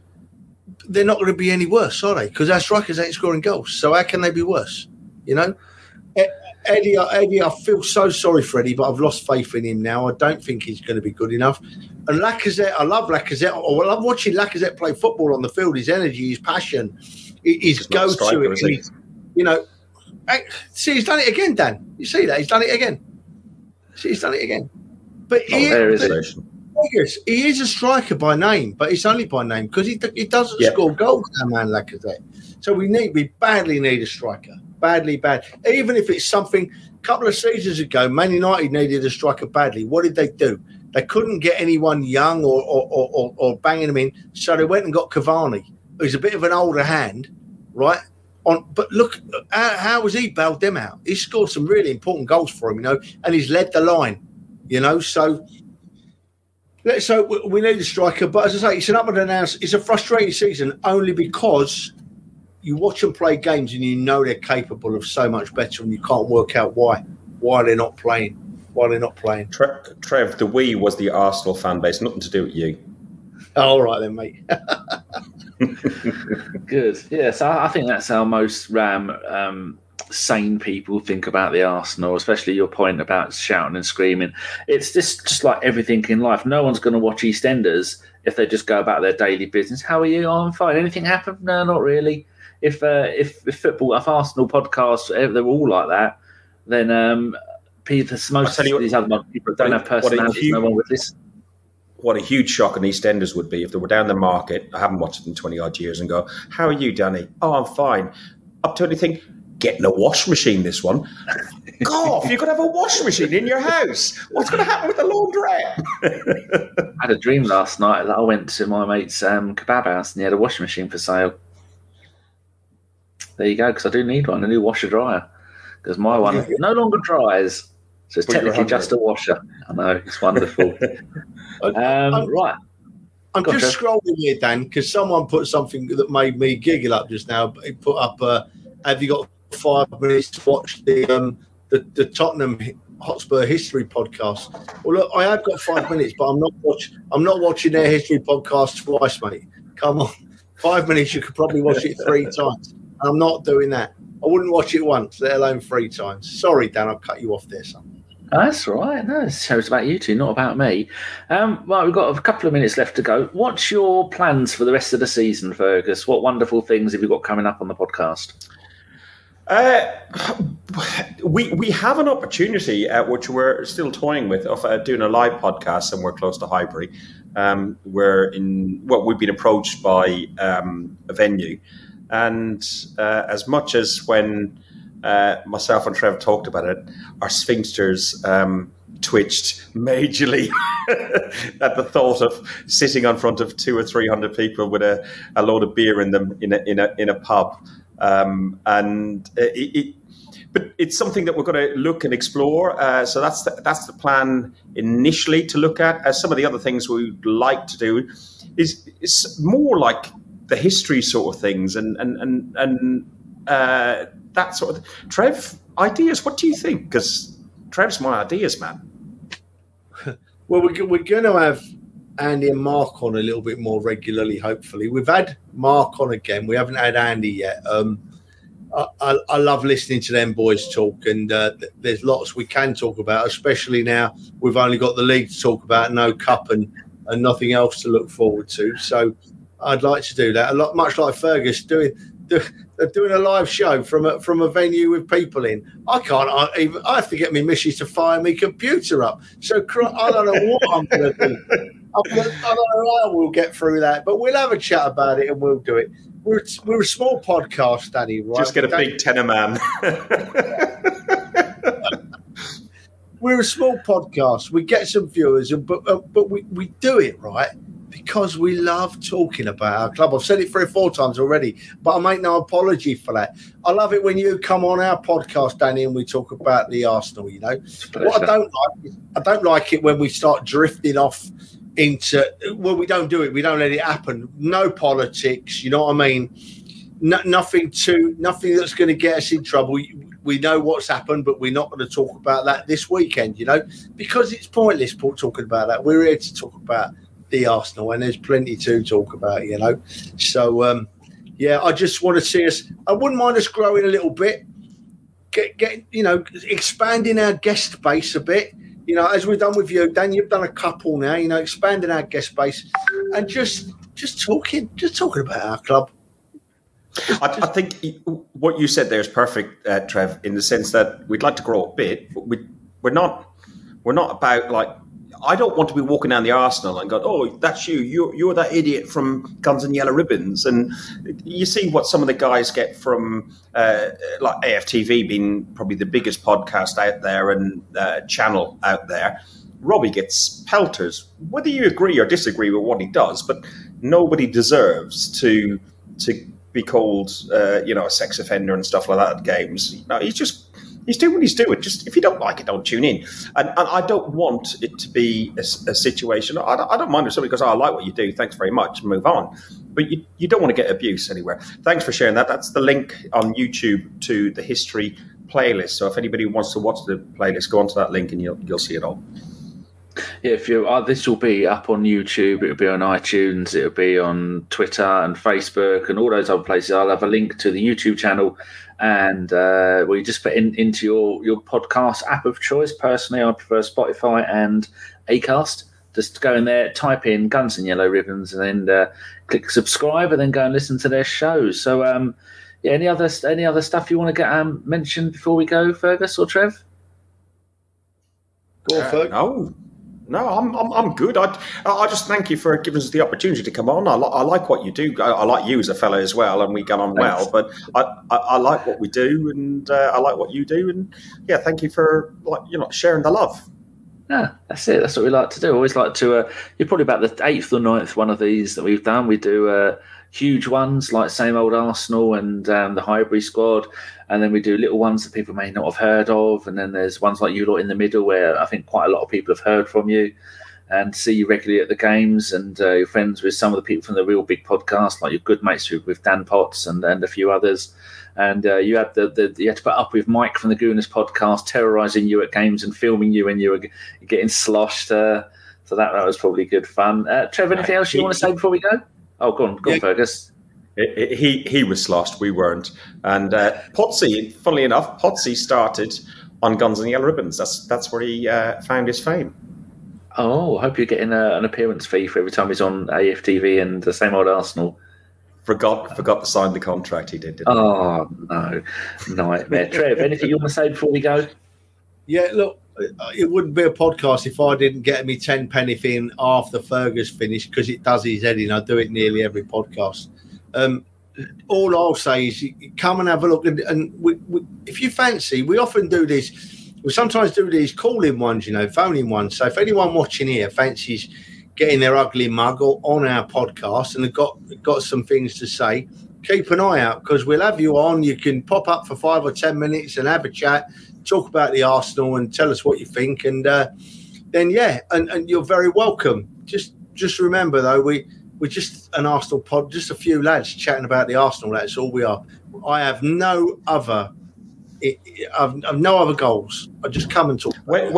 they're not going to be any worse, are they? Because our strikers ain't scoring goals. So how can they be worse? You know, Eddie, Eddie, I feel so sorry for Eddie, but I've lost faith in him now. I don't think he's going to be good enough. And Lacazette, I love Lacazette. I love watching Lacazette play football on the field. His energy, his passion, his go to it. You know, see, he's done it again, Dan. You see that? He's done it again. See, he's done it again. But oh, here, there is the, Vegas, he is a striker by name, but it's only by name because he, he doesn't Yeah. score goals, that man Lacazette. So we need, we badly need a striker, badly bad. Even if it's something. A couple of seasons ago, Man United needed a striker badly. What did they do? They couldn't get anyone young or or, or, or, banging them in, so they went and got Cavani, who's a bit of an older hand, right? On, but look, how, how has he bailed them out? He scored some really important goals for him, you know, and he's led the line, you know. So so we- we need a striker, but as I say, it's an up and down. It's a frustrating season only because you watch them play games and you know they're capable of so much better, and you can't work out why why they're not playing. Why they're not playing. Tre- Trev, the we was the Arsenal fan base, nothing to do with you. All right then, mate. Good. Yeah, so I I think that's how most Ram um, sane people think about the Arsenal, especially your point about shouting and screaming. It's just, just like everything in life. No one's going to watch EastEnders if they just go about their daily business. How are you? Oh, I'm fine. Anything happened? No, not really. If uh, if, if football, if Arsenal podcasts, if they're all like that, then um, people, most what- of these other people don't have personalities. huge- No one would listen. What a huge shock on EastEnders would be if they were down the market. I haven't watched it in 20 odd years and go, How are you, Danny? Oh, I'm fine. Up to anything, getting a wash machine this one. God, you could have a wash machine in your house. What's going to happen with the laundrette? I had a dream last night that I went to my mate's um, kebab house and he had a washing machine for sale. There you go, because I do need one, a new washer dryer. Because my one no longer dries. So it's But technically just a washer. I know, it's wonderful. um, right. I'm Go on, just scrolling here, Dan, because someone put something that made me giggle up just now. He put up, uh, "Have you got five minutes to watch the um, the, the Tottenham Hotspur history podcast?" Well, look, I have got five minutes, but I'm not watch. I'm not watching their history podcast twice, mate. Come on, five minutes. You could probably watch it three times. I'm not doing that. I wouldn't watch it once, let alone three times. Sorry, Dan, I'll cut you off there, son. That's all right. No, this show's about you two, not about me. Um, well, we've got a couple of minutes left to go. What's your plans for the rest of the season, Fergus? What wonderful things have you got coming up on the podcast? Uh, we we have an opportunity uh, which we're still toying with of uh, doing a live podcast somewhere close to Highbury. Um, we're in well, we've been approached by um, a venue, and uh, as much as when uh, myself and Trev talked about it, our sphincters um, twitched majorly at the thought of sitting in front of two or three hundred people with a, a load of beer in them in a in a in a pub. Um, and it, it, but it's something that we're going to look and explore. Uh, so that's the, that's the plan initially to look at. As some of the other things we'd like to do is is more like the history sort of things and and and and uh, that sort of. Trev, ideas. What do you think? Because Trev's my ideas man. Well, we're, we're going to have Andy and Mark on a little bit more regularly, hopefully. We've had Mark on again. We haven't had Andy yet. Um, I, I, I love listening to them boys talk, and uh, there's lots we can talk about, especially now we've only got the league to talk about, no cup and, and nothing else to look forward to. So I'd like to do that. A lot, much like Fergus doing. Do, doing a live show from a from a venue with people in. I can't. I, even, I have to get my missus to fire my computer up. So I don't know what I'm going to do. I don't know how we'll get through that, but we'll have a chat about it and we'll do it. We're we're a small podcast, Danny. Right? Just get a big tenor man. we're a small podcast. We get some viewers, and but uh, but we, we do it right because we love talking about our club. I've said it three or four times already, but I make no apology for that. I love it when you come on our podcast, Danny, and we talk about the Arsenal. You know what I don't like. is- I don't like it when we start drifting off into. Well, we don't do it. We don't let it happen. No politics. You know what I mean? No, nothing to nothing that's going to get us in trouble. We, know what's happened, but we're not going to talk about that this weekend. You know, because it's pointless talking about that. We're here to talk about the Arsenal, and there's plenty to talk about. You know, so um, yeah, I just want to see us. I wouldn't mind us growing a little bit, get get you know, expanding our guest base a bit. You know, as we've done with you, Dan, you've done a couple now. You know, expanding our guest base and just just talking, just talking about our club. I, I think what you said there is perfect, uh, Trev, in the sense that we'd like to grow a bit, but we, we're not we're not about like I don't want to be walking down the Arsenal and go, "Oh, that's you. You're you're that idiot from Guns and Yellow Ribbons." And you see what some of the guys get from uh, like AFTV being probably the biggest podcast out there and uh, channel out there. Robbie gets pelters, whether you agree or disagree with what he does, but nobody deserves to to be called, uh, you know, a sex offender and stuff like that at games. No, he's just he's doing what he's doing. Just if you don't like it, don't tune in. And, and I don't want it to be a, a situation. I don't, I don't, mind if somebody goes, oh, "I like what you do. Thanks very much," move on. But you, you don't want to get abuse anywhere. Thanks for sharing that. That's the link on YouTube to the history playlist. So if anybody wants to watch the playlist, go onto that link and you'll you'll see it all. Yeah, if you uh, this will be up on YouTube, it'll be on iTunes, it'll be on Twitter and Facebook and all those other places. I'll have a link to the YouTube channel and uh, well, you just put in into your your podcast app of choice. Personally, I prefer Spotify and Acast. Just go in there, type in Guns and Yellow Ribbons, and then uh, click subscribe, and then go and listen to their shows. So, um, yeah, any other any other stuff you want to get um, mentioned before we go, Fergus or Trev? Go, uh, Ferg. No, no, I'm, I'm, I'm good. I, I just thank you for giving us the opportunity to come on. I, li- I like what you do. I, I, like you as a fellow as well, and we get on Thanks. well. But I, I, I, like what we do, and uh, I like what you do. And yeah, thank you for like you know sharing the love. Yeah, that's it. That's what we like to do. Always like to. Uh, you're probably about the eighth or ninth one of these that we've done. We do uh, huge ones like same old Arsenal and um, the Highbury squad, and then we do little ones that people may not have heard of, and then there's ones like you lot in the middle where I think quite a lot of people have heard from you and see you regularly at the games, and uh, you're friends with some of the people from the real big podcast, like your good mates with Dan Potts and, and a few others. And uh, you had the, the you had to put up with Mike from the Gooners podcast terrorizing you at games and filming you when you were getting sloshed. Uh, so that, that was probably good fun. Uh, Trevor, anything else you want to say before we go? Oh, go on, go yeah. on, Fergus. he he was sloshed, we weren't. And uh, Potsy, funnily enough, Potsy started on Guns and Yellow Ribbons. That's that's where he uh, found his fame. Oh, I hope you're getting a, an appearance fee for every time he's on AFTV and the same old Arsenal. Forgot forgot to sign the contract he did. oh no, nightmare. Trev, anything you want to say before we go? Yeah, look, it wouldn't be a podcast if I didn't get me 10 penny in after Fergus finished because it does his head in. I do it nearly every podcast. Um, all I'll say is come and have a look. And, and we, we, if you fancy, we often do this. We sometimes do these calling ones, you know, phoning ones. So if anyone watching here fancies getting their ugly mug on our podcast and have got got some things to say, keep an eye out because we'll have you on. You can pop up for five or ten minutes and have a chat talk about the Arsenal and tell us what you think. And uh, then, yeah, and, and you're very welcome. Just just remember, though, we we're just an Arsenal pod, just a few lads chatting about the Arsenal. That's all we are. I have no other. I've, I've no other goals. I just come and talk. When,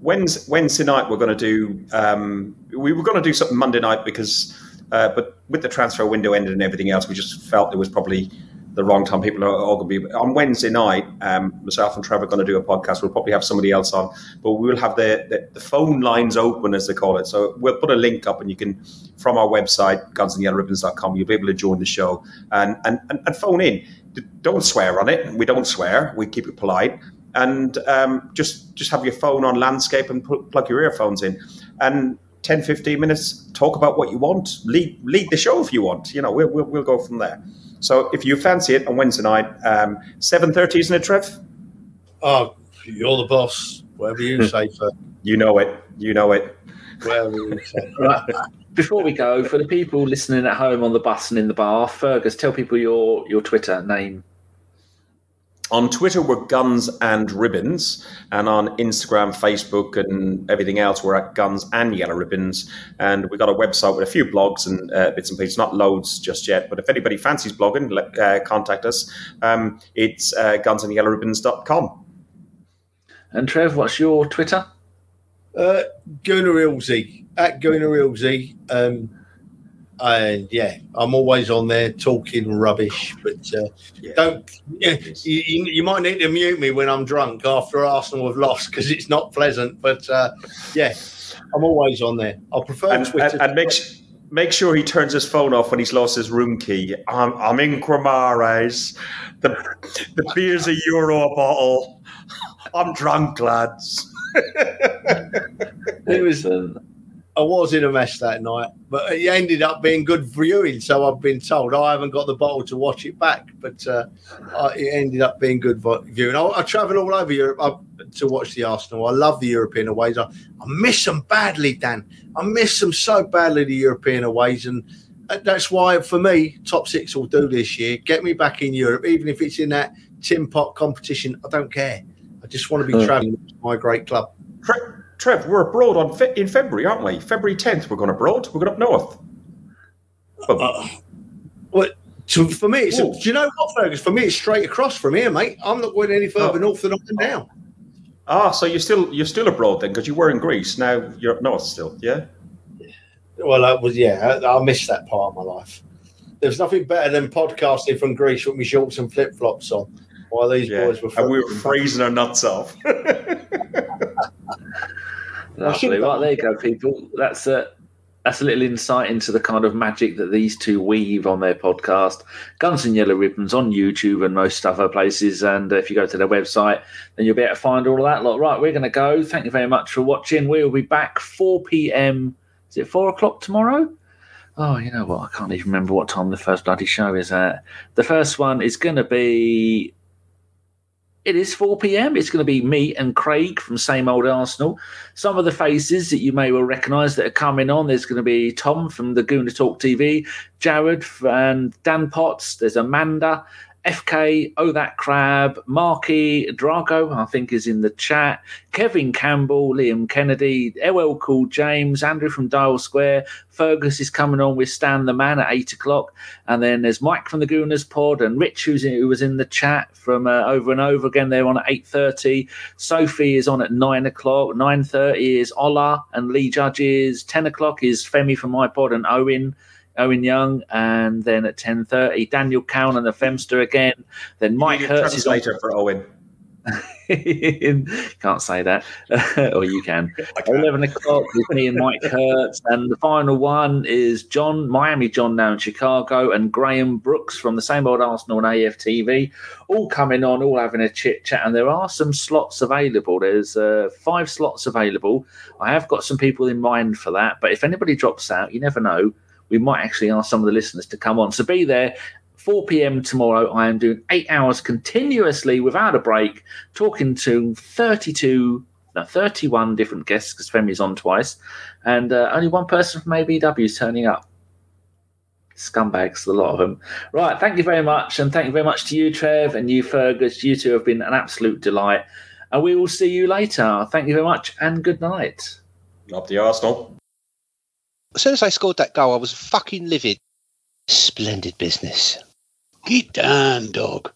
when, Wednesday night we're going to do. Um, we were going to do something Monday night because, uh, but with the transfer window ended and everything else, we just felt it was probably the wrong time. People are all going to be on Wednesday night. Um, myself and Trevor are going to do a podcast. We'll probably have somebody else on, but we will have the, the, the phone lines open as they call it. So we'll put a link up, and you can from our website gunsandyellowribbons.com. You'll be able to join the show and and, and, and phone in. Don't swear on it. We don't swear. We keep it polite. And um, just just have your phone on landscape and put, plug your earphones in. And 10, 15 minutes, talk about what you want. Lead lead the show if you want. You know, we'll, we'll, we'll go from there. So if you fancy it on Wednesday night, um, seven thirty, isn't it, Trev? Oh, you're the boss. Whatever you say, for you know it. You know it. Whatever you say. right. Before we go, for the people listening at home on the bus and in the bar, Fergus, tell people your your Twitter name. On Twitter, we're Guns and Ribbons, and on Instagram, Facebook, and everything else, we're at Guns and Yellow Ribbons. And we've got a website with a few blogs and uh, bits and pieces, not loads just yet. But if anybody fancies blogging, let, uh, contact us. Um, it's uh, gunsandyellowribbons.com. And Trev, what's your Twitter? Uh, Gooner Hillsy, at Gooner Hillsy. Um, and yeah, I'm always on there talking rubbish. But uh, yeah. don't yeah, you, you, might need to mute me when I'm drunk after Arsenal have lost because it's not pleasant. But uh, yeah, I'm always on there. I prefer and, Twitter. And, and make make sure he turns his phone off when he's lost his room key. I'm, I'm in Cremares. The the beer's a euro a bottle. I'm drunk, lads. It was. I was in a mess that night, but it ended up being good viewing. So I've been told. I haven't got the bottle to watch it back, but uh, it ended up being good viewing. I, I travel all over Europe I, to watch the Arsenal. I love the European aways. I, I miss them badly, Dan. I miss them so badly, the European aways, and uh, that's why for me, top six will do this year. Get me back in Europe, even if it's in that tin pot competition. I don't care. I just want to be hmm. travelling to my great club. Trev, we're abroad on fe- in February, aren't we? February 10th, we're going abroad. We're going up north. Uh, well, so for me, it's do you know what, Fergus? For me, it's straight across from here, mate. I'm not going any further oh. north than I am now. Ah, so you're still you're still abroad then, because you were in Greece. Now you're up north still, yeah. Well, I was yeah. I, I missed that part of my life. There's nothing better than podcasting from Greece with my shorts and flip flops on, while these yeah. boys were. And we were freezing our nuts off. Lovely. Well, there you go, people. That's a that's a little insight into the kind of magic that these two weave on their podcast, Guns and Yellow Ribbons, on YouTube and most other places. And if you go to their website, then you'll be able to find all of that. Lot right, we're going to go. Thank you very much for watching. We will be back 4 p.m. Is it four o'clock tomorrow? Oh, you know what? I can't even remember what time the first bloody show is at. The first one is going to be it is 4 p.m. It's going to be me and Craig from Same Old Arsenal. Some of the faces that you may well recognise that are coming on. There's going to be Tom from the Gooner Talk TV, Jared and Dan Potts. There's Amanda, FK, Oh That Crab, Marky, Drago, I think is in the chat, Kevin Campbell, Liam Kennedy, LL Cool James, Andrew from Dial Square, Fergus is coming on with Stan the Man at 8 o'clock, and then there's Mike from the Gooners Pod and Rich who's in, who was in the chat from uh, over and over again. They're on at 8.30. Sophie is on at 9 o'clock. 9.30 is Ola and Lee Judges. 10 o'clock is Femi from iPod and Owen. Owen Young, and then at ten thirty, Daniel Cowan and the Femster again. Then Mike Hertz is later for Owen. Can't say that, or you can. Eleven o'clock with me and Mike Hertz, and the final one is John Miami John now in Chicago, and Graham Brooks from the same old Arsenal and AFTV, all coming on, all having a chit chat. And there are some slots available. There's uh, five slots available. I have got some people in mind for that, but if anybody drops out, you never know we might actually ask some of the listeners to come on. So be there. 4 p.m. tomorrow, I am doing eight hours continuously without a break, talking to 32, no, 31 different guests because Femi's on twice, and uh, only one person from ABW is turning up. Scumbags, a lot of them. Right, thank you very much, and thank you very much to you, Trev, and you, Fergus. You two have been an absolute delight, and we will see you later. Thank you very much, and good night. Up the Arsenal. As soon as I scored that goal, I was fucking livid. Splendid business. Get down, dog.